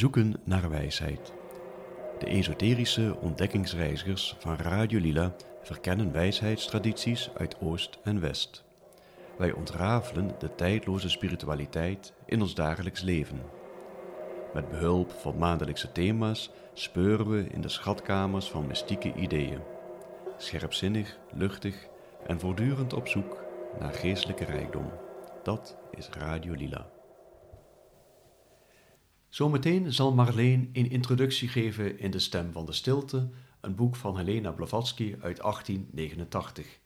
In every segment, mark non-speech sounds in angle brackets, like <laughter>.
Zoeken naar wijsheid. De esoterische ontdekkingsreizigers van Radio Lila verkennen wijsheidstradities uit Oost en West. Wij ontrafelen de tijdloze spiritualiteit in ons dagelijks leven. Met behulp van maandelijkse thema's speuren we in de schatkamers van mystieke ideeën. Scherpzinnig, luchtig en voortdurend op zoek naar geestelijke rijkdom. Dat is Radio Lila. Zometeen zal Marleen een introductie geven in De Stem van de Stilte, een boek van Helena Blavatsky uit 1889.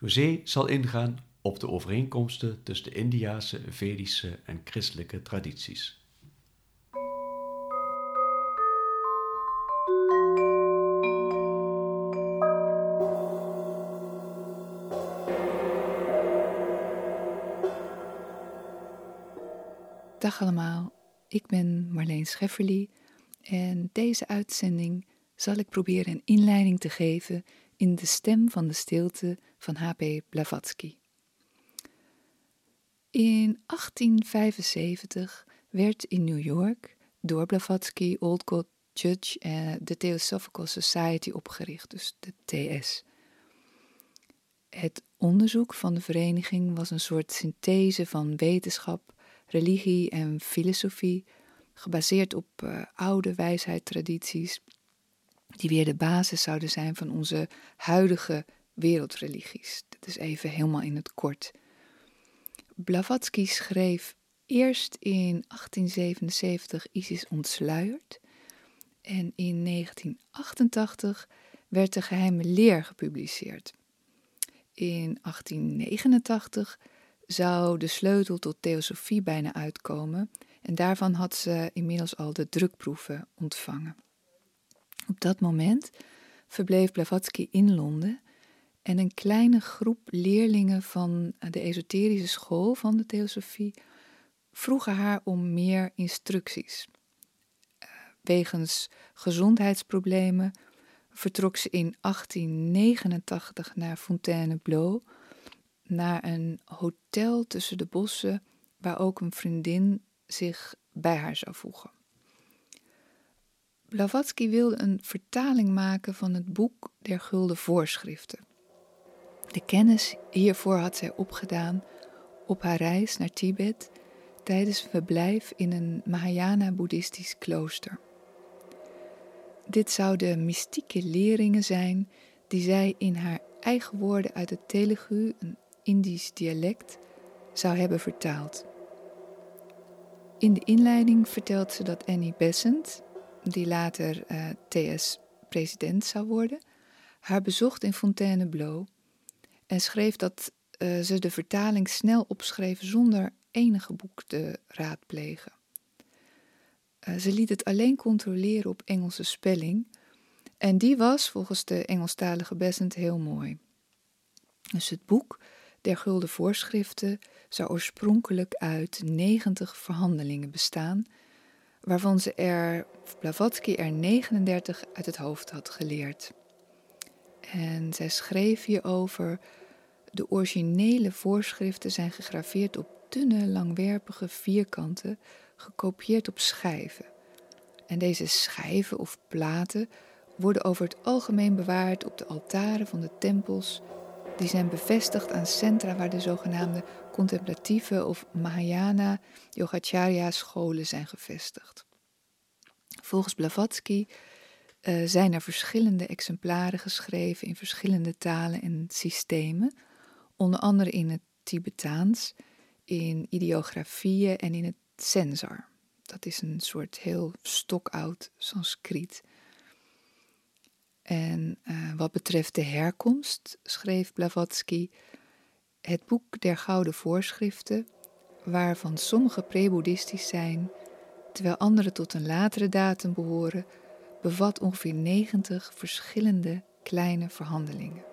José zal ingaan op de overeenkomsten tussen de Indiase, Vedische en christelijke tradities. Dag allemaal, ik ben Marleen Schefferly en deze uitzending zal ik proberen een inleiding te geven in de stem van de stilte van H.P. Blavatsky. In 1875 werd in New York door Blavatsky Old Judge uh, de Theosophical Society opgericht, dus de TS. Het onderzoek van de vereniging was een soort synthese van wetenschap, religie en filosofie, gebaseerd op uh, oude wijsheidstradities, die weer de basis zouden zijn van onze huidige wereldreligies. Dat is even helemaal in het kort. Blavatsky schreef eerst in 1877 Isis ontsluierd en in 1988 werd de geheime leer gepubliceerd. In 1889 zou de sleutel tot theosofie bijna uitkomen en daarvan had ze inmiddels al de drukproeven ontvangen. Op dat moment verbleef Blavatsky in Londen en een kleine groep leerlingen van de esoterische school van de theosofie vroegen haar om meer instructies. Eh, wegens gezondheidsproblemen vertrok ze in 1889 naar Fontainebleau naar een hotel tussen de bossen waar ook een vriendin zich bij haar zou voegen. Blavatsky wilde een vertaling maken van het boek der Gulden Voorschriften. De kennis hiervoor had zij opgedaan op haar reis naar Tibet tijdens een verblijf in een Mahayana-boeddhistisch klooster. Dit zouden mystieke leringen zijn die zij in haar eigen woorden uit het Telugu, een Indisch dialect, zou hebben vertaald. In de inleiding vertelt ze dat Annie Besant, die later eh, TS-president zou worden, haar bezocht in Fontainebleau en schreef dat uh, ze de vertaling snel opschreef zonder enige boek te raadplegen. Uh, ze liet het alleen controleren op Engelse spelling en die was volgens de Engelstalige Besant heel mooi. Dus het boek der Gulden Voorschriften zou oorspronkelijk uit 90 verhandelingen bestaan, waarvan ze er, Blavatsky er 39 uit het hoofd had geleerd. En zij schreef hierover: de originele voorschriften zijn gegraveerd op dunne, langwerpige vierkanten, gekopieerd op schijven. En deze schijven of platen worden over het algemeen bewaard op de altaren van de tempels die zijn bevestigd aan centra waar de zogenaamde contemplatieve of Mahayana Yogacharya scholen zijn gevestigd. Volgens Blavatsky uh, zijn er verschillende exemplaren geschreven in verschillende talen en systemen, onder andere in het Tibetaans, in ideografieën en in het Sensar. Dat is een soort heel stokoud Sanskriet. En uh, wat betreft de herkomst schreef Blavatsky het boek der Gouden Voorschriften, waarvan sommige pre-boeddhistisch zijn, terwijl andere tot een latere datum behoren, bevat ongeveer 90 verschillende kleine verhandelingen.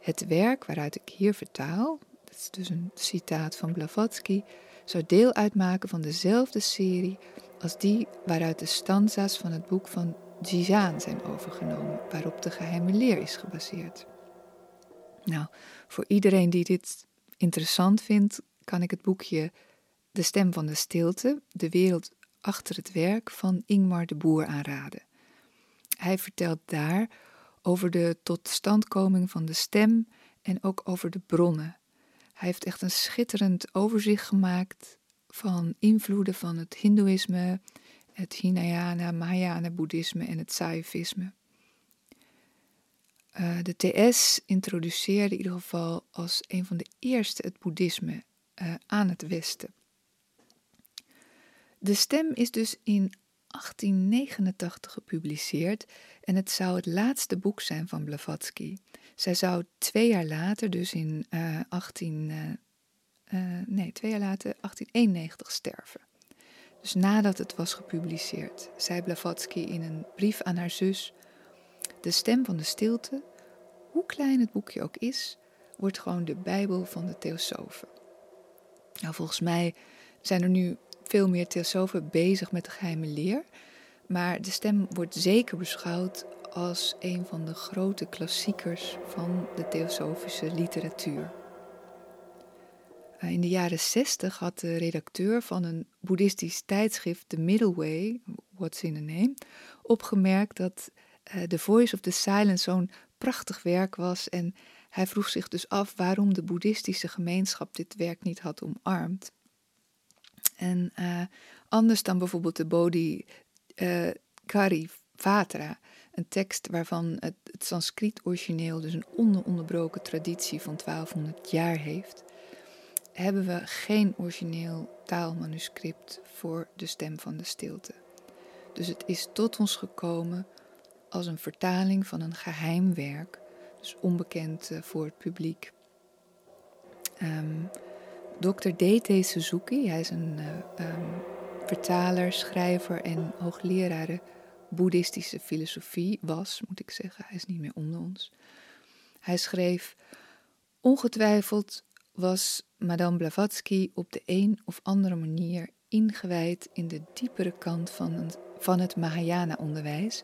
Het werk waaruit ik hier vertaal, dat is dus een citaat van Blavatsky, zou deel uitmaken van dezelfde serie als die waaruit de stanza's van het boek van Jizaan zijn overgenomen, waarop de geheime leer is gebaseerd. Nou, voor iedereen die dit interessant vindt, kan ik het boekje De Stem van de Stilte, de wereld achter het werk van Ingmar de Boer aanraden. Hij vertelt daar over de totstandkoming van de stem en ook over de bronnen. Hij heeft echt een schitterend overzicht gemaakt van invloeden van het Hindoeïsme, het Hinayana, Mahayana boeddhisme en het Saifisme. Uh, de TS introduceerde in ieder geval als een van de eerste het boeddhisme uh, aan het Westen. De stem is dus in 1889 gepubliceerd en het zou het laatste boek zijn van Blavatsky. Zij zou twee jaar later, dus in uh, 18, nee, twee jaar later, 1891 sterven. Dus nadat het was gepubliceerd, zei Blavatsky in een brief aan haar zus: De stem van de stilte, hoe klein het boekje ook is, wordt gewoon de Bijbel van de Theosofen. Nou, volgens mij zijn er nu veel meer theosofen bezig met de geheime leer, maar de stem wordt zeker beschouwd als een van de grote klassiekers van de theosofische literatuur. Eh, in de jaren 60 had de redacteur van een boeddhistisch tijdschrift, The Middle Way, What's in a Name, opgemerkt dat uh, The Voice of the Silence zo'n prachtig werk was en hij vroeg zich dus af waarom de boeddhistische gemeenschap dit werk niet had omarmd. En uh, anders dan bijvoorbeeld de Bodhi uh, Kari Vatra, een tekst waarvan het, het Sanskriet origineel dus een ononderbroken traditie van 1200 jaar heeft, hebben we geen origineel taalmanuscript voor de stem van de stilte. Dus het is tot ons gekomen als een vertaling van een geheim werk, dus onbekend uh, voor het publiek. Um, Dr. D.T. Suzuki, hij is een uh, um, vertaler, schrijver en hoogleraar boeddhistische filosofie, was, moet ik zeggen, hij is niet meer onder ons. Hij schreef: Ongetwijfeld was Madame Blavatsky op de een of andere manier ingewijd in de diepere kant van het, van het Mahayana-onderwijs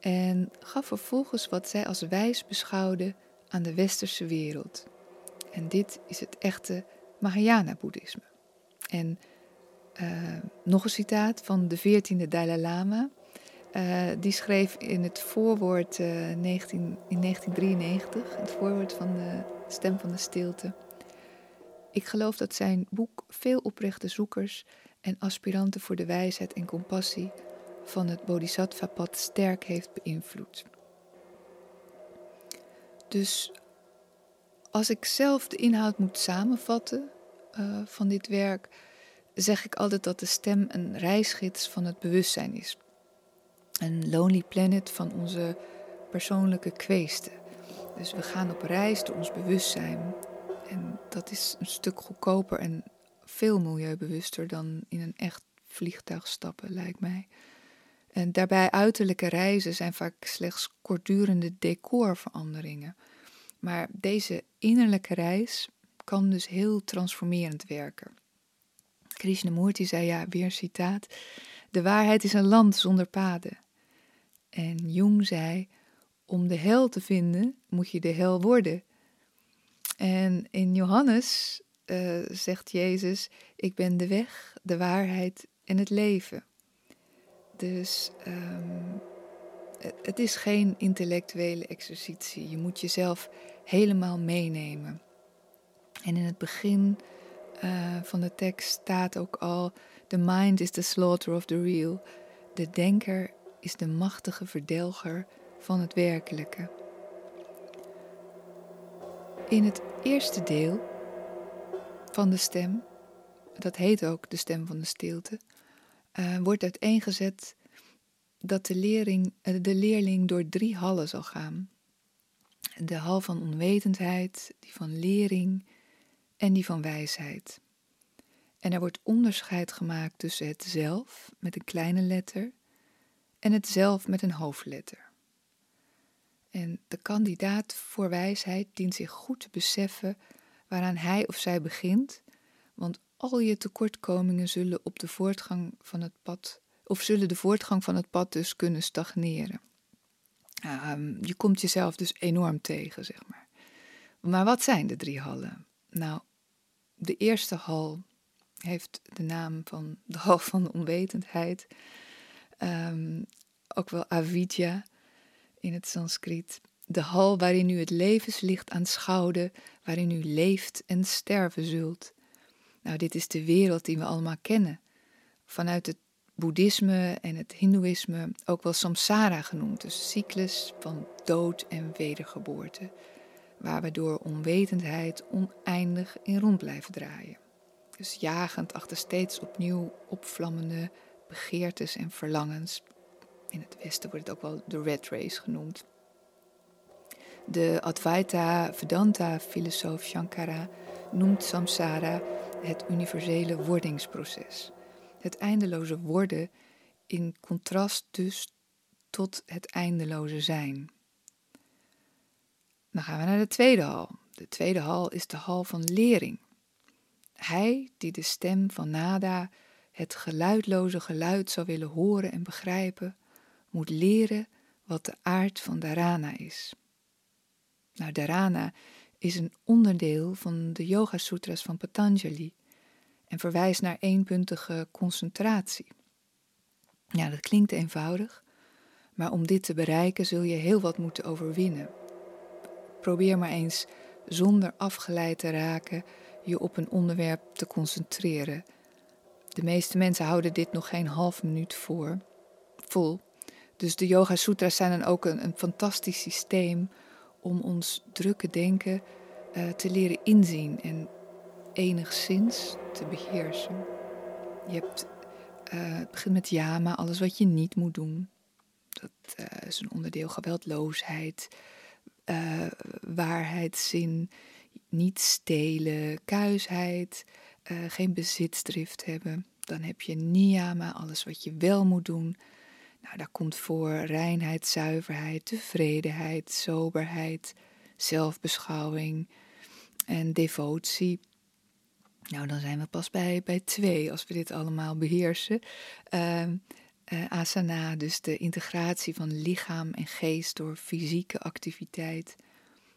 en gaf vervolgens wat zij als wijs beschouwde aan de westerse wereld. En dit is het echte Mahayana-boeddhisme. En uh, nog een citaat van de 14e Dalai Lama. Uh, die schreef in het voorwoord uh, 19, in 1993, het voorwoord van de Stem van de Stilte. Ik geloof dat zijn boek veel oprechte zoekers en aspiranten voor de wijsheid en compassie van het Bodhisattva-pad sterk heeft beïnvloed. Dus als ik zelf de inhoud moet samenvatten uh, van dit werk, zeg ik altijd dat de stem een reisgids van het bewustzijn is. Een lonely planet van onze persoonlijke kweesten. Dus we gaan op reis door ons bewustzijn. En dat is een stuk goedkoper en veel milieubewuster dan in een echt vliegtuig stappen, lijkt mij. En daarbij uiterlijke reizen zijn vaak slechts kortdurende decorveranderingen. Maar deze innerlijke reis kan dus heel transformerend werken. Krishnamurti zei ja, weer citaat: De waarheid is een land zonder paden. En Jung zei: Om de hel te vinden moet je de hel worden. En in Johannes uh, zegt Jezus: Ik ben de weg, de waarheid en het leven. Dus um, het is geen intellectuele exercitie. Je moet jezelf helemaal meenemen. En in het begin uh, van de tekst staat ook al: The mind is the slaughter of the real. De denker is de machtige verdelger van het werkelijke. In het eerste deel van de stem, dat heet ook de stem van de stilte, uh, wordt uiteengezet dat de, lering, uh, de leerling door drie hallen zal gaan. De hal van onwetendheid, die van lering en die van wijsheid. En er wordt onderscheid gemaakt tussen het zelf met een kleine letter en het zelf met een hoofdletter. En de kandidaat voor wijsheid dient zich goed te beseffen waaraan hij of zij begint, want al je tekortkomingen zullen op de voortgang van het pad, of zullen de voortgang van het pad dus kunnen stagneren. Um, je komt jezelf dus enorm tegen, zeg maar. Maar wat zijn de drie hallen? Nou, de eerste hal heeft de naam van de hal van de onwetendheid. Ehm, ook wel avidya in het Sanskriet. De hal waarin u het levenslicht aanschouwde, waarin u leeft en sterven zult. Nou, dit is de wereld die we allemaal kennen. Vanuit het boeddhisme en het hindoeïsme ook wel samsara genoemd, dus cyclus van dood en wedergeboorte, waar we door onwetendheid oneindig in rond blijven draaien. Dus jagend achter steeds opnieuw opvlammende begeertes en verlangens. In het Westen wordt het ook wel de red race genoemd. De Advaita Vedanta-filosoof Shankara noemt samsara het universele wordingsproces. Het eindeloze worden in contrast dus tot het eindeloze zijn. Dan gaan we naar de tweede hal. De tweede hal is de hal van lering. Hij die de stem van Nada, het geluidloze geluid zou willen horen en begrijpen, moet leren wat de aard van Dharana is. Nou, Dharana is een onderdeel van de Yoga Sutras van Patanjali en verwijst naar eenpuntige concentratie. Ja, dat klinkt eenvoudig, maar om dit te bereiken zul je heel wat moeten overwinnen. Probeer maar eens zonder afgeleid te raken je op een onderwerp te concentreren. De meeste mensen houden dit nog geen half minuut voor, vol. Dus de Yoga Sutras zijn dan ook een, fantastisch systeem om ons drukke denken uh, te leren inzien en enigszins te beheersen. Je hebt, het begint met yama, alles wat je niet moet doen. Dat uh, is een onderdeel geweldloosheid, uh, waarheid, zin, niet stelen, kuisheid, geen bezitsdrift hebben. Dan heb je niyama, alles wat je wel moet doen. Nou, daar komt voor reinheid, zuiverheid, tevredenheid, soberheid, zelfbeschouwing en devotie. Nou, dan zijn we pas bij, bij twee als we dit allemaal beheersen. Uh, uh, asana, dus de integratie van lichaam en geest door fysieke activiteit.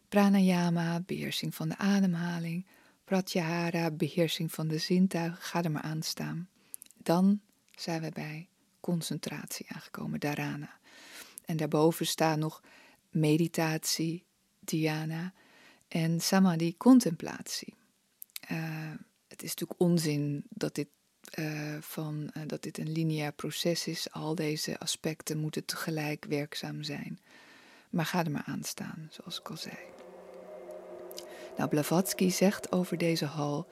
Pranayama, beheersing van de ademhaling. Pratyahara, beheersing van de zintuigen. Ga er maar aan staan. Dan zijn we bij concentratie aangekomen, dharana. En daarboven staan nog meditatie, dhyana en samadhi, contemplatie. Uh, het is natuurlijk onzin dat dit, uh, van, uh, dat dit een lineair proces is. Al deze aspecten moeten tegelijk werkzaam zijn. Maar ga er maar aan staan, zoals ik al zei. Nou, Blavatsky zegt over deze hal: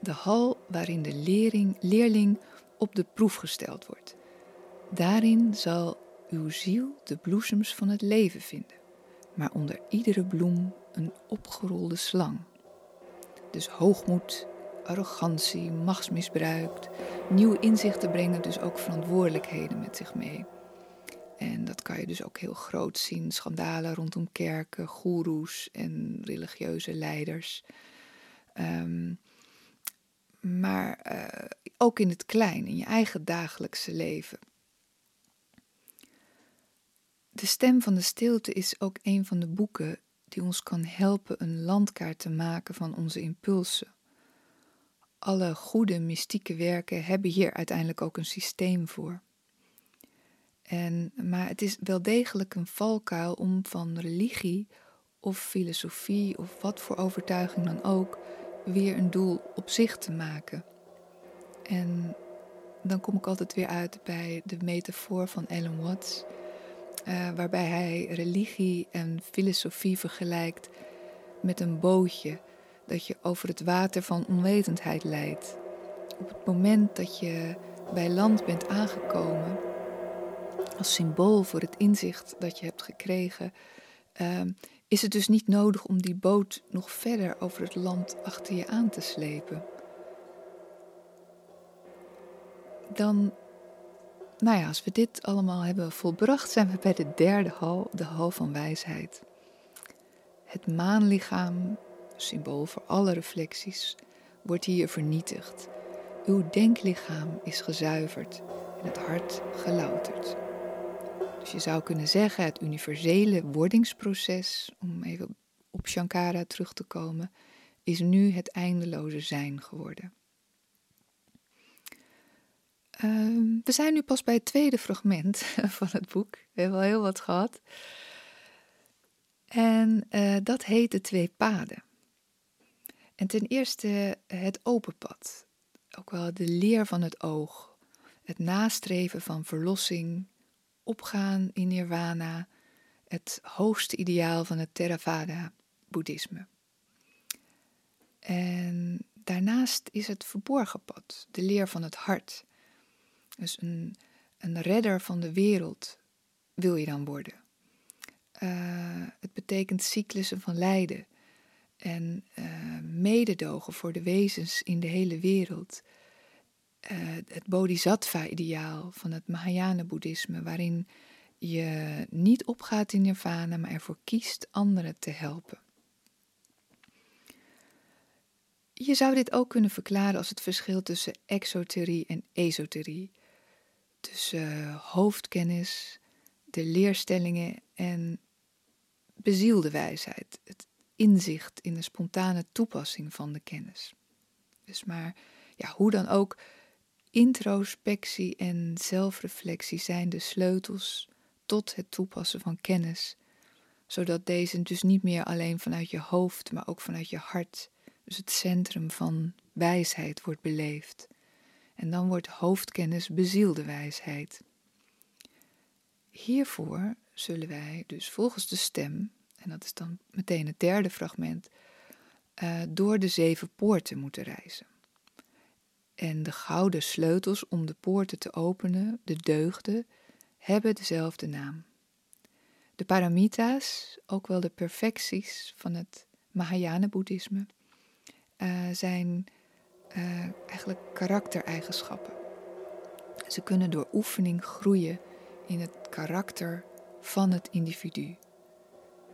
de hal waarin de leerling, leerling op de proef gesteld wordt. Daarin zal uw ziel de bloesems van het leven vinden, maar onder iedere bloem een opgerolde slang. Dus hoogmoed arrogantie, machtsmisbruik, nieuwe inzichten brengen dus ook verantwoordelijkheden met zich mee. En dat kan je dus ook heel groot zien: schandalen rondom kerken, goeroes en religieuze leiders. Ehm, maar uh, ook in het klein, in je eigen dagelijkse leven. De stem van de stilte is ook een van de boeken die ons kan helpen een landkaart te maken van onze impulsen alle goede mystieke werken hebben hier uiteindelijk ook een systeem voor. En, maar het is wel degelijk een valkuil om van religie of filosofie of wat voor overtuiging dan ook weer een doel op zich te maken. En dan kom ik altijd weer uit bij de metafoor van Alan Watts, uh, waarbij hij religie en filosofie vergelijkt met een bootje dat je over het water van onwetendheid leidt. Op het moment dat je bij land bent aangekomen, als symbool voor het inzicht dat je hebt gekregen, uh, is het dus niet nodig om die boot nog verder over het land achter je aan te slepen. Dan, nou ja, als we dit allemaal hebben volbracht, zijn we bij de derde hal, de hal van wijsheid. Het maanlichaam symbool voor alle reflecties, wordt hier vernietigd. Uw denklichaam is gezuiverd en het hart gelouterd. Dus je zou kunnen zeggen, het universele wordingsproces, om even op Shankara terug te komen, is nu het eindeloze zijn geworden. Ehm, we zijn nu pas bij het tweede fragment <laughs> van het boek. We hebben al heel wat gehad. En uh, dat heet de twee paden. En ten eerste het open pad. Ook wel de leer van het oog. Het nastreven van verlossing. Opgaan in nirvana. Het hoogste ideaal van het Theravada-boeddhisme. En daarnaast is het verborgen pad. De leer van het hart dus een, een redder van de wereld wil je dan worden. Uh, het betekent cyclussen van lijden en uh, mededogen voor de wezens in de hele wereld. Uh, het bodhisattva-ideaal van het Mahayana-boeddhisme, waarin je niet opgaat in nirvana, maar ervoor kiest anderen te helpen. Je zou dit ook kunnen verklaren als het verschil tussen exoterie en esoterie tussen hoofdkennis, de leerstellingen en bezielde wijsheid, het inzicht in de spontane toepassing van de kennis. Dus maar ja, hoe dan ook, introspectie en zelfreflectie zijn de sleutels tot het toepassen van kennis, zodat deze dus niet meer alleen vanuit je hoofd, maar ook vanuit je hart, dus het centrum van wijsheid wordt beleefd. En dan wordt hoofdkennis bezielde wijsheid. Hiervoor zullen wij dus volgens de stem, en dat is dan meteen het derde fragment, uh, door de zeven poorten moeten reizen. En de gouden sleutels om de poorten te openen, de deugden, hebben dezelfde naam. De paramita's, ook wel de perfecties van het Mahayana-boeddhisme, uh, zijn uh, eigenlijk karaktereigenschappen. Ze kunnen door oefening groeien in het karakter van het individu.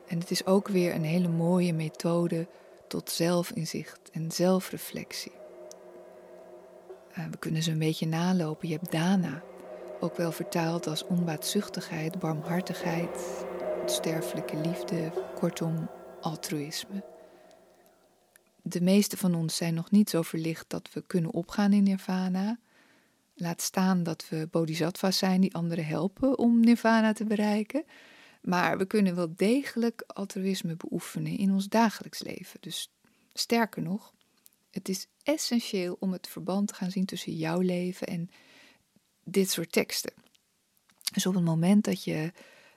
En het is ook weer een hele mooie methode tot zelfinzicht en zelfreflectie. Uh, we kunnen ze een beetje nalopen. Je hebt dana, ook wel vertaald als onbaatzuchtigheid, barmhartigheid, sterfelijke liefde, kortom altruïsme de meeste van ons zijn nog niet zo verlicht dat we kunnen opgaan in nirvana. Laat staan dat we bodhisattvas zijn die anderen helpen om nirvana te bereiken. Maar we kunnen wel degelijk altruïsme beoefenen in ons dagelijks leven. Dus sterker nog, het is essentieel om het verband te gaan zien tussen jouw leven en dit soort teksten. Dus op het moment dat je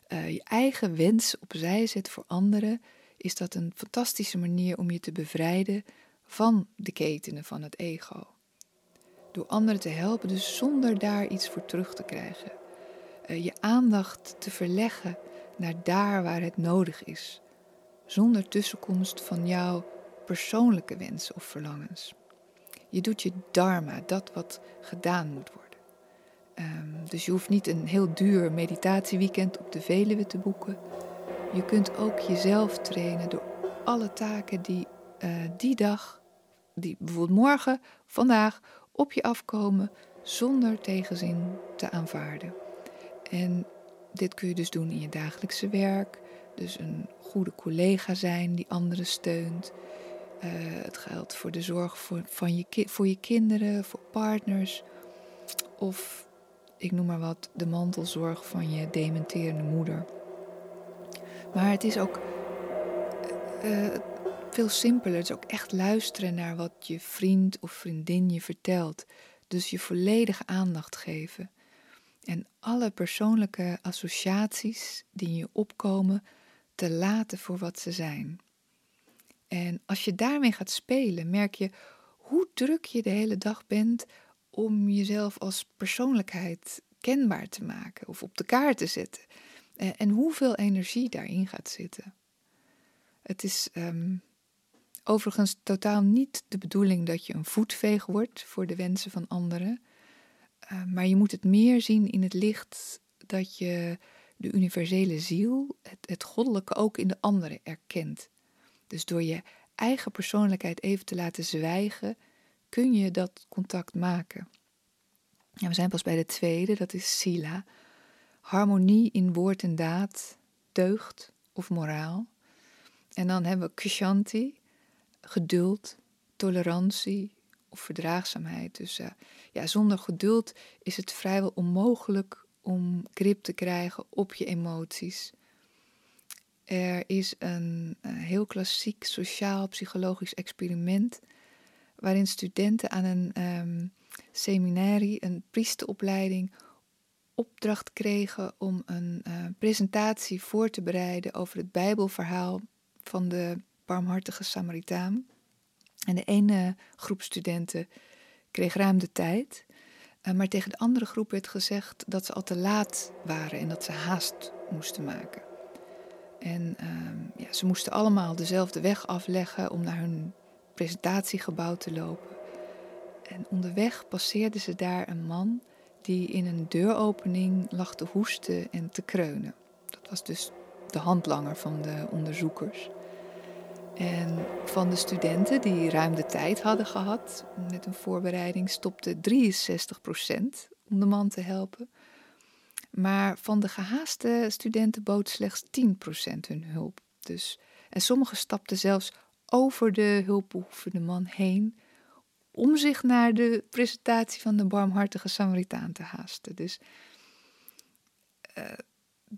uh, je eigen wens opzij zet voor anderen, is dat een fantastische manier om je te bevrijden van de ketenen van het ego. Door anderen te helpen, dus zonder daar iets voor terug te krijgen. Uh, je aandacht te verleggen naar daar waar het nodig is, zonder tussenkomst van jouw persoonlijke wensen of verlangens. Je doet je dharma, dat wat gedaan moet worden. Um, dus je hoeft niet een heel duur meditatieweekend op de Veluwe te boeken. Je kunt ook jezelf trainen door alle taken die uh, die dag, die bijvoorbeeld morgen, vandaag, op je afkomen, zonder tegenzin te aanvaarden. En dit kun je dus doen in je dagelijkse werk. Dus een goede collega zijn die anderen steunt. Uh, het geldt voor de zorg voor, van je, voor je kinderen, voor partners. Of ik noem maar wat, de mantelzorg van je dementerende moeder. Maar het is ook uh, veel simpeler. Het is ook echt luisteren naar wat je vriend of vriendin je vertelt. Dus je volledige aandacht geven. En alle persoonlijke associaties die in je opkomen te laten voor wat ze zijn. En als je daarmee gaat spelen, merk je hoe druk je de hele dag bent om jezelf als persoonlijkheid kenbaar te maken of op de kaart te zetten. Eh, en hoeveel energie daarin gaat zitten. Het is um, overigens totaal niet de bedoeling dat je een voetveeg wordt voor de wensen van anderen. Uh, maar je moet het meer zien in het licht dat je de universele ziel, het, het goddelijke ook in de anderen erkent. Dus door je eigen persoonlijkheid even te laten zwijgen, kun je dat contact maken. Ja, we zijn pas bij de tweede, dat is Sila harmonie in woord en daad, deugd of moraal. En dan hebben we kshanti, geduld, tolerantie of verdraagzaamheid. Dus uh, ja, zonder geduld is het vrijwel onmogelijk om grip te krijgen op je emoties. Er is een, een heel klassiek sociaal-psychologisch experiment waarin studenten aan een um, seminarie, een priesteropleiding, opdracht kregen om een uh, presentatie voor te bereiden over het Bijbelverhaal van de barmhartige Samaritaan. En de ene groep studenten kreeg ruim de tijd, uh, maar tegen de andere groep werd gezegd dat ze al te laat waren en dat ze haast moesten maken. En uh, ja, ze moesten allemaal dezelfde weg afleggen om naar hun presentatiegebouw te lopen. En onderweg passeerden ze daar een man die in een deuropening lag te hoesten en te kreunen. Dat was dus de handlanger van de onderzoekers. En van de studenten die ruim de tijd hadden gehad met een voorbereiding, stopte 63% om de man te helpen. Maar van de gehaaste studenten bood slechts 10% hun hulp. Dus, en sommigen stapten zelfs over de hulpbehoevende man heen om zich naar de presentatie van de barmhartige Samaritaan te haasten. Dus uh,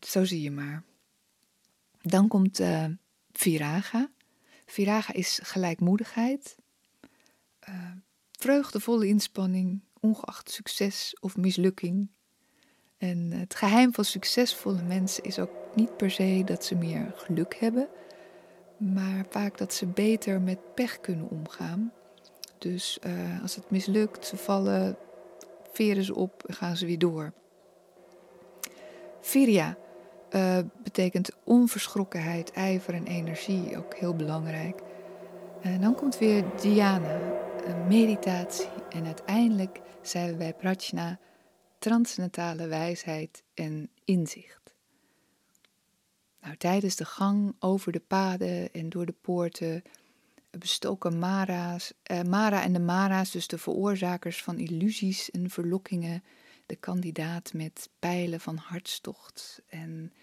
zo zie je maar. Dan komt uh, Viraga. Viraga is gelijkmoedigheid, uh, vreugdevolle inspanning, ongeacht succes of mislukking. En het geheim van succesvolle mensen is ook niet per se dat ze meer geluk hebben, maar vaak dat ze beter met pech kunnen omgaan dus uh, als het mislukt, ze vallen, veren ze op en gaan ze weer door. Viria uh, betekent onverschrokkenheid, ijver en energie, ook heel belangrijk. En dan komt weer dhyana, meditatie en uiteindelijk zijn we bij prajna, transcendentale wijsheid en inzicht. Nou, tijdens de gang over de paden en door de poorten bestoken Mara's, uh, Mara en de Mara's, dus de veroorzakers van illusies en verlokkingen, de kandidaat met pijlen van hartstocht en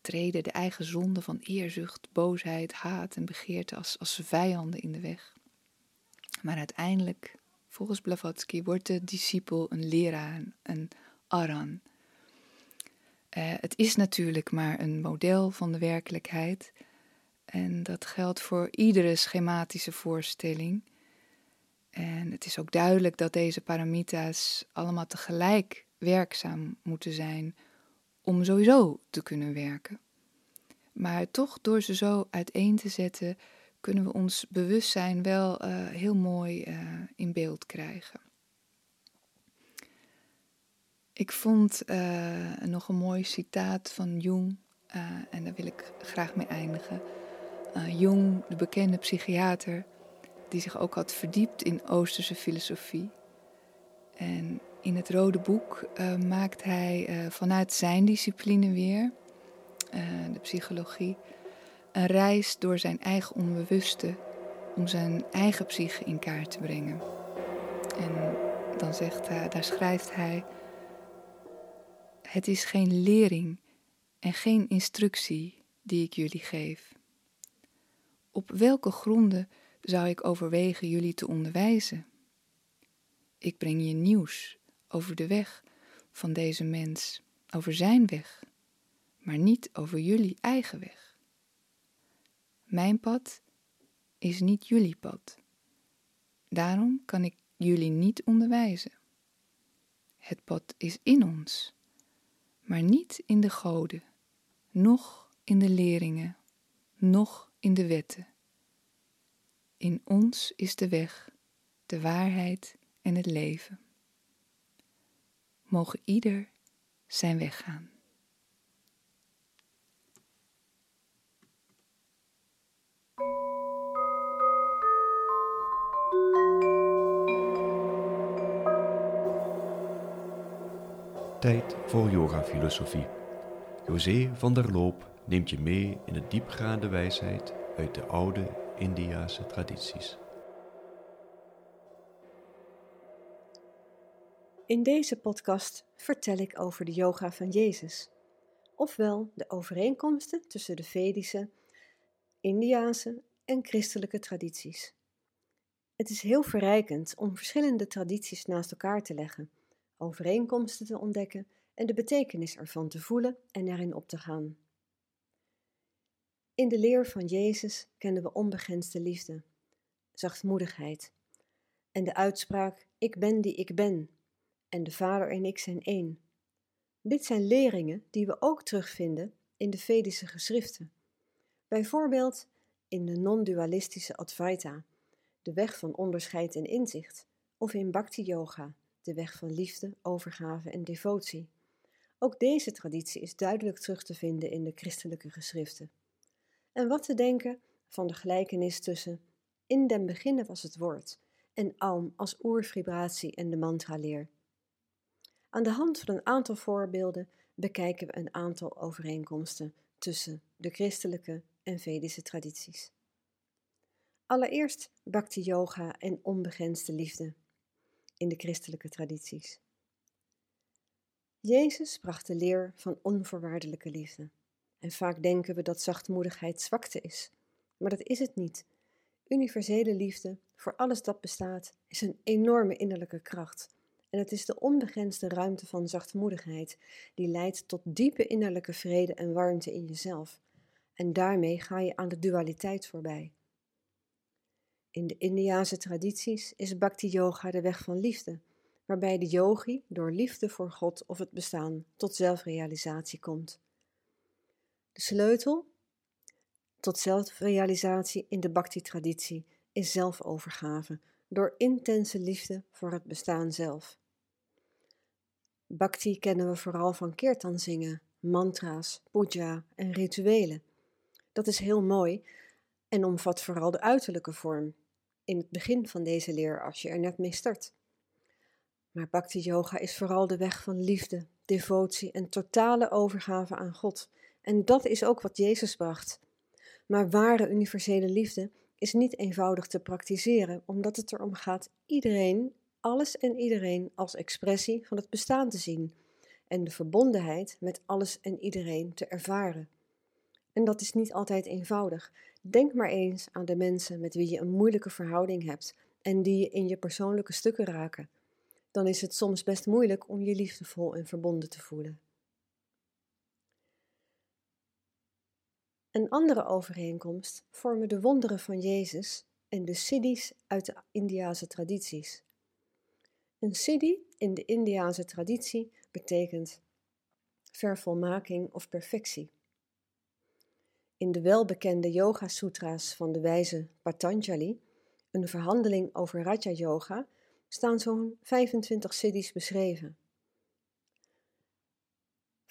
treden de eigen zonde van eerzucht, boosheid, haat en begeerte als, als vijanden in de weg. Maar uiteindelijk, volgens Blavatsky, wordt de discipel een leraar, een aran. Uh, het is natuurlijk maar een model van de werkelijkheid en dat geldt voor iedere schematische voorstelling. En het is ook duidelijk dat deze paramita's allemaal tegelijk werkzaam moeten zijn om sowieso te kunnen werken. Maar toch door ze zo uiteen te zetten, kunnen we ons bewustzijn wel uh, heel mooi uh, in beeld krijgen. Ik vond uh, nog een mooi citaat van Jung, en daar wil ik graag mee eindigen uh, Jung, de bekende psychiater, die zich ook had verdiept in Oosterse filosofie. En in het Rode Boek uh, maakt hij uh, vanuit zijn discipline weer, de psychologie, een reis door zijn eigen onbewuste om zijn eigen psyche in kaart te brengen. En dan zegt hij, daar schrijft hij: Het is geen lering en geen instructie die ik jullie geef. Op welke gronden zou ik overwegen jullie te onderwijzen? Ik breng je nieuws over de weg van deze mens, over zijn weg, maar niet over jullie eigen weg. Mijn pad is niet jullie pad. Daarom kan ik jullie niet onderwijzen. Het pad is in ons, maar niet in de goden, noch in de leringen, noch in de wetten. In ons is de weg, de waarheid en het leven. Mogen ieder zijn weg gaan. Tijd voor yoga-filosofie. José van der Loop neemt je mee in de diepgaande wijsheid uit de oude Indiase tradities. In deze podcast vertel ik over de yoga van Jezus, ofwel de overeenkomsten tussen de Vedische, Indiase en christelijke tradities. Het is heel verrijkend om verschillende tradities naast elkaar te leggen, overeenkomsten te ontdekken en de betekenis ervan te voelen en erin op te gaan. In de leer van Jezus kennen we onbegrensde liefde, zachtmoedigheid en de uitspraak Ik ben die ik ben en de Vader en ik zijn één. Dit zijn leringen die we ook terugvinden in de Vedische geschriften. Bijvoorbeeld in de non-dualistische Advaita, de weg van onderscheid en inzicht, of in Bhakti Yoga, de weg van liefde, overgave en devotie. Ook deze traditie is duidelijk terug te vinden in de christelijke geschriften. En wat te denken van de gelijkenis tussen in den beginnen was het woord en Aum als oervibratie en de mantraleer. Aan de hand van een aantal voorbeelden bekijken we een aantal overeenkomsten tussen de christelijke en Vedische tradities. Allereerst bhakti yoga en onbegrensde liefde in de christelijke tradities. Jezus bracht de leer van onvoorwaardelijke liefde. En vaak denken we dat zachtmoedigheid zwakte is, maar dat is het niet. Universele liefde voor alles dat bestaat is een enorme innerlijke kracht. En het is de onbegrensde ruimte van zachtmoedigheid die leidt tot diepe innerlijke vrede en warmte in jezelf. En daarmee ga je aan de dualiteit voorbij. In de Indiase tradities is Bhakti Yoga de weg van liefde, waarbij de yogi door liefde voor God of het bestaan tot zelfrealisatie komt. De sleutel tot zelfrealisatie in de Bhakti-traditie is zelfovergave door intense liefde voor het bestaan zelf. Bhakti kennen we vooral van kirtan zingen, mantra's, puja en rituelen. Dat is heel mooi en omvat vooral de uiterlijke vorm, in het begin van deze leer als je er net mee start. Maar Bhakti Yoga is vooral de weg van liefde, devotie en totale overgave aan God. En dat is ook wat Jezus bracht. Maar ware universele liefde is niet eenvoudig te praktiseren, omdat het erom gaat iedereen, alles en iedereen als expressie van het bestaan te zien en de verbondenheid met alles en iedereen te ervaren. En dat is niet altijd eenvoudig. Denk maar eens aan de mensen met wie je een moeilijke verhouding hebt en die je in je persoonlijke stukken raken. Dan is het soms best moeilijk om je liefdevol en verbonden te voelen. Een andere overeenkomst vormen de wonderen van Jezus en de siddhis uit de Indiase tradities. Een siddhi in de Indiase traditie betekent vervolmaking of perfectie. In de welbekende Yoga Sutra's van de wijze Patanjali, een verhandeling over Raja Yoga, staan zo'n 25 siddhis beschreven.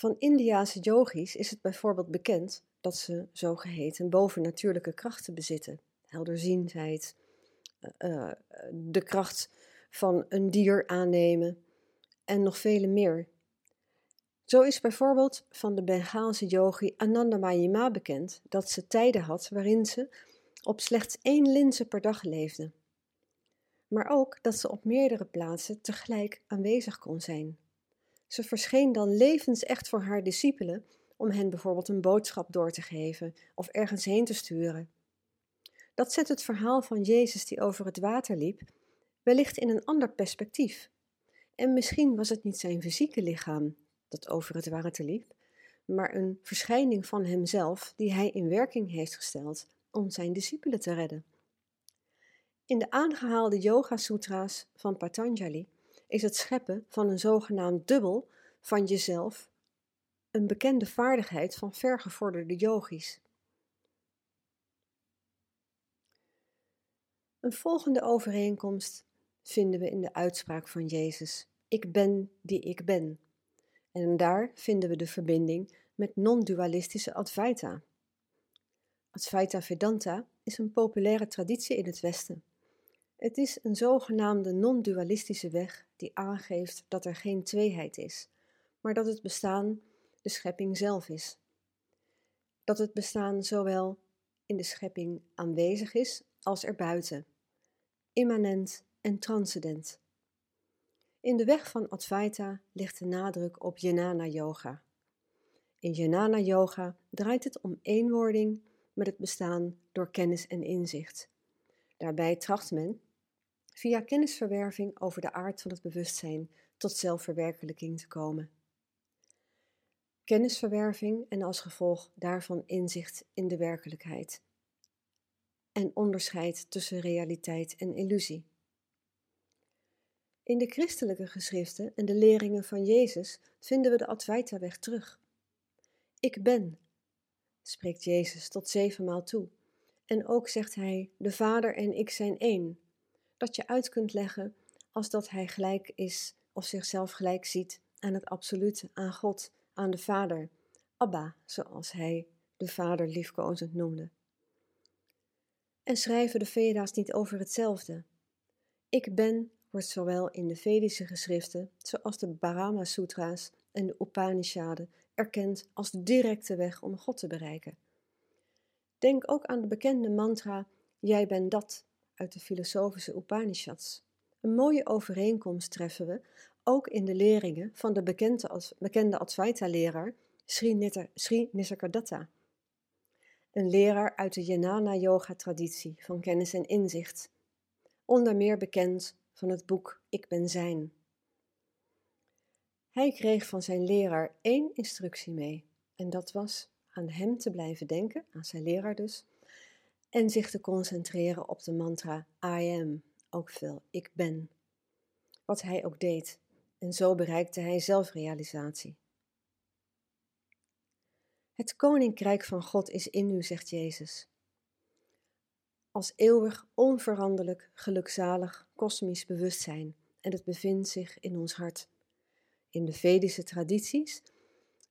Van Indiase yogis is het bijvoorbeeld bekend dat ze zogeheten bovennatuurlijke krachten bezitten. Helderziendheid, uh, de kracht van een dier aannemen en nog vele meer. Zo is bijvoorbeeld van de Bengaalse yogi Ananda Mayima bekend dat ze tijden had waarin ze op slechts één linse per dag leefde. Maar ook dat ze op meerdere plaatsen tegelijk aanwezig kon zijn. Ze verscheen dan levensecht voor haar discipelen om hen bijvoorbeeld een boodschap door te geven of ergens heen te sturen. Dat zet het verhaal van Jezus die over het water liep wellicht in een ander perspectief. En misschien was het niet zijn fysieke lichaam dat over het water liep, maar een verschijning van hemzelf die hij in werking heeft gesteld om zijn discipelen te redden. In de aangehaalde Yoga Sutra's van Patanjali is het scheppen van een zogenaamd dubbel van jezelf een bekende vaardigheid van vergevorderde yogis. Een volgende overeenkomst vinden we in de uitspraak van Jezus: Ik ben die ik ben. En daar vinden we de verbinding met non-dualistische Advaita. Advaita Vedanta is een populaire traditie in het Westen. Het is een zogenaamde non-dualistische weg die aangeeft dat er geen tweeheid is, maar dat het bestaan de schepping zelf is. Dat het bestaan zowel in de schepping aanwezig is als erbuiten, immanent en transcendent. In de weg van Advaita ligt de nadruk op Jnana Yoga. In Jnana Yoga draait het om eenwording met het bestaan door kennis en inzicht. Daarbij tracht men, via kennisverwerving over de aard van het bewustzijn tot zelfverwerkelijking te komen. Kennisverwerving en als gevolg daarvan inzicht in de werkelijkheid. En onderscheid tussen realiteit en illusie. In de christelijke geschriften en de leringen van Jezus vinden we de Advaita-weg terug. Ik ben, spreekt Jezus tot zevenmaal toe. En ook zegt hij: De Vader en ik zijn één. Dat je uit kunt leggen als dat hij gelijk is of zichzelf gelijk ziet aan het absolute, aan God, aan de Vader. Abba, zoals hij de Vader liefkozend noemde. En schrijven de Veda's niet over hetzelfde? Ik ben wordt zowel in de Vedische geschriften, zoals de Brahma Sutra's en de Upanishaden, erkend als de directe weg om God te bereiken. Denk ook aan de bekende mantra Jij bent dat uit de filosofische Upanishads. Een mooie overeenkomst treffen we ook in de leringen van de bekende, bekende Advaita-leraar Sri, Nisargadatta. Een leraar uit de Jnana-yoga-traditie van kennis en inzicht, onder meer bekend van het boek Ik ben Zijn. Hij kreeg van zijn leraar één instructie mee, en dat was aan hem te blijven denken, aan zijn leraar dus, en zich te concentreren op de mantra I am, ook veel ik ben. Wat hij ook deed, en zo bereikte hij zelfrealisatie. Het koninkrijk van God is in u, zegt Jezus. Als eeuwig, onveranderlijk, gelukzalig, kosmisch bewustzijn en het bevindt zich in ons hart. In de Vedische tradities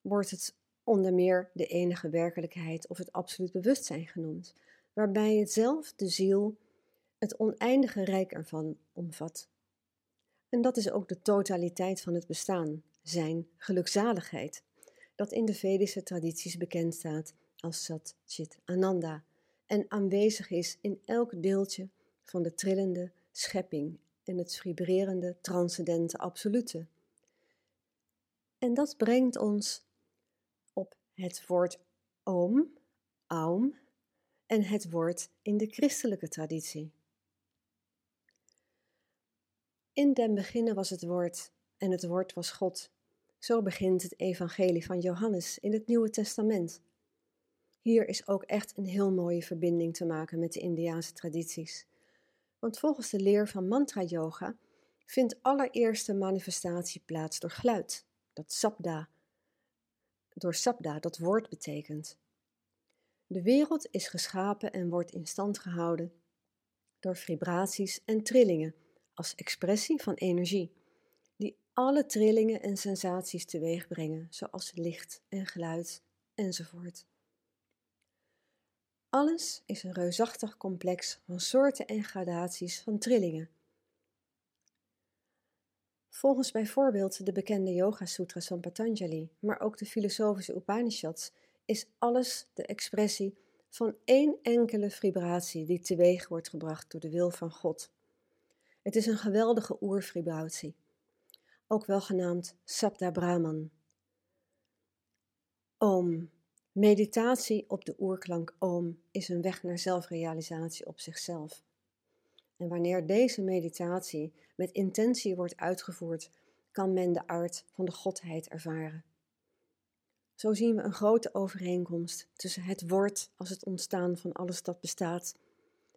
wordt het onder meer de enige werkelijkheid of het absoluut bewustzijn genoemd, waarbij het zelf, de ziel, het oneindige rijk ervan omvat. En dat is ook de totaliteit van het bestaan, zijn gelukzaligheid, dat in de Vedische tradities bekend staat als Sat Chit Ananda en aanwezig is in elk deeltje van de trillende schepping en het vibrerende transcendente absolute. En dat brengt ons op het woord oom, aum en het woord in de christelijke traditie. In den beginnen was het woord en het woord was God. Zo begint het evangelie van Johannes in het Nieuwe Testament. Hier is ook echt een heel mooie verbinding te maken met de Indiaanse tradities. Want volgens de leer van mantra yoga vindt allereerste manifestatie plaats door geluid, dat sabda, door sabda dat woord betekent. De wereld is geschapen en wordt in stand gehouden door vibraties en trillingen als expressie van energie, die alle trillingen en sensaties teweeg brengen, zoals licht en geluid enzovoort. Alles is een reusachtig complex van soorten en gradaties van trillingen. Volgens bijvoorbeeld de bekende Yoga Sutras van Patanjali, maar ook de filosofische Upanishads, is alles de expressie van één enkele vibratie die teweeg wordt gebracht door de wil van God. Het is een geweldige oervibratie, ook wel genaamd Sabda Brahman. Om Meditatie op de oerklank Om is een weg naar zelfrealisatie op zichzelf. En wanneer deze meditatie met intentie wordt uitgevoerd, kan men de aard van de Godheid ervaren. Zo zien we een grote overeenkomst tussen het woord als het ontstaan van alles dat bestaat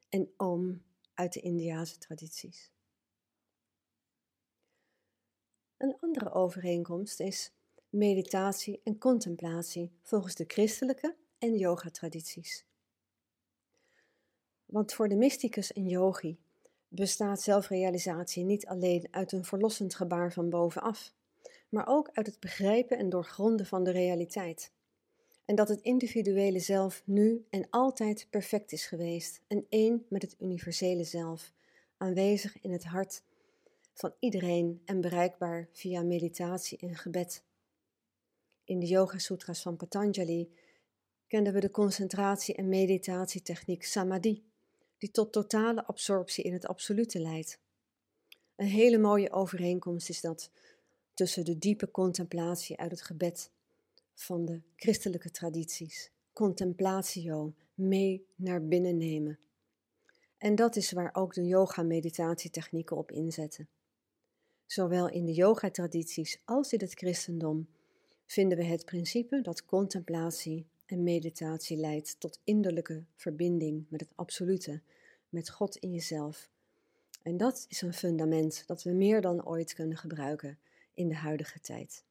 en Om uit de Indiase tradities. Een andere overeenkomst is meditatie en contemplatie volgens de christelijke en yoga-tradities. Want voor de mysticus en yogi bestaat zelfrealisatie niet alleen uit een verlossend gebaar van bovenaf, maar ook uit het begrijpen en doorgronden van de realiteit. En dat het individuele zelf nu en altijd perfect is geweest en één met het universele zelf, aanwezig in het hart van iedereen en bereikbaar via meditatie en gebed. In de Yoga Sutras van Patanjali kenden we de concentratie- en meditatietechniek Samadhi, die tot totale absorptie in het absolute leidt. Een hele mooie overeenkomst is dat tussen de diepe contemplatie uit het gebed van de christelijke tradities, contemplatio, mee naar binnen nemen, En dat is waar ook de yoga-meditatietechnieken op inzetten. Zowel in de yoga-tradities als in het christendom vinden we het principe dat contemplatie en meditatie leidt tot innerlijke verbinding met het absolute, met God in jezelf. En dat is een fundament dat we meer dan ooit kunnen gebruiken in de huidige tijd.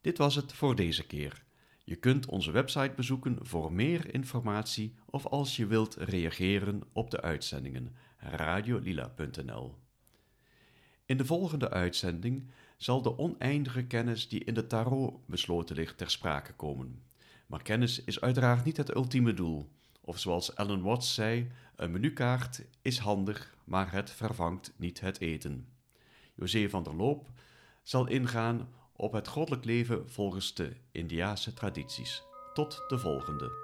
Dit was het voor deze keer. Je kunt onze website bezoeken voor meer informatie of als je wilt reageren op de uitzendingen radiolila.nl. In de volgende uitzending zal de oneindige kennis die in de tarot besloten ligt ter sprake komen. Maar kennis is uiteraard niet het ultieme doel. Of zoals Alan Watts zei, een menukaart is handig, maar het vervangt niet het eten. José van der Loop zal ingaan op het goddelijk leven volgens de Indiase tradities. Tot de volgende.